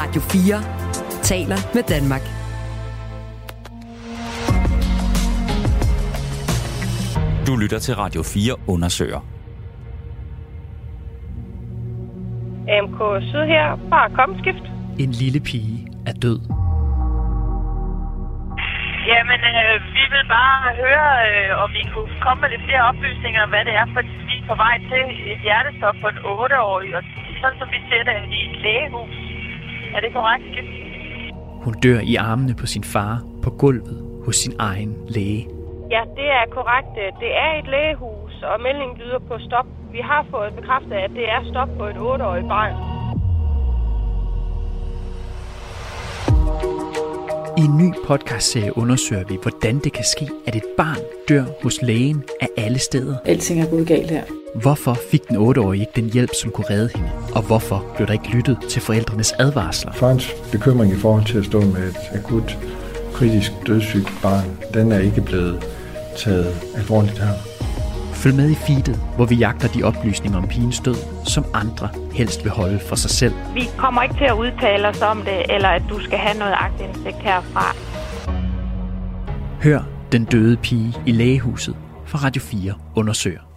Radio 4 taler med Danmark. Du lytter til Radio 4 undersøger. AMK Syd her. Bare komskift. En lille pige er død. Jamen, øh, vi vil bare høre, øh, om I kunne komme med lidt flere oplysninger om, hvad det er, for vi er på vej til et hjertestop på en 8-årig, og sådan som vi ser det i et lægehus. Er det korrekt? Hun dør i armene på sin far på gulvet hos sin egen læge. Ja, det er korrekt. Det er et lægehus, og meldingen lyder på stop. Vi har fået bekræftet, at det er stop på et 8-årig barn. I en ny podcastserie undersøger vi, hvordan det kan ske, at et barn dør hos lægen af alle steder. Alting er gået galt her. Hvorfor fik den 8-årige ikke den hjælp, som kunne redde hende? Og hvorfor blev der ikke lyttet til forældrenes advarsler? Farens bekymring i forhold til at stå med et akut kritisk dødssygt barn, den er ikke blevet taget alvorligt her. Følg med i feedet, hvor vi jagter de oplysninger om pigens død, som andre helst vil holde for sig selv. Vi kommer ikke til at udtale os om det, eller at du skal have noget agtindsigt herfra. Hør Den døde pige i lægehuset fra Radio 4 undersøger.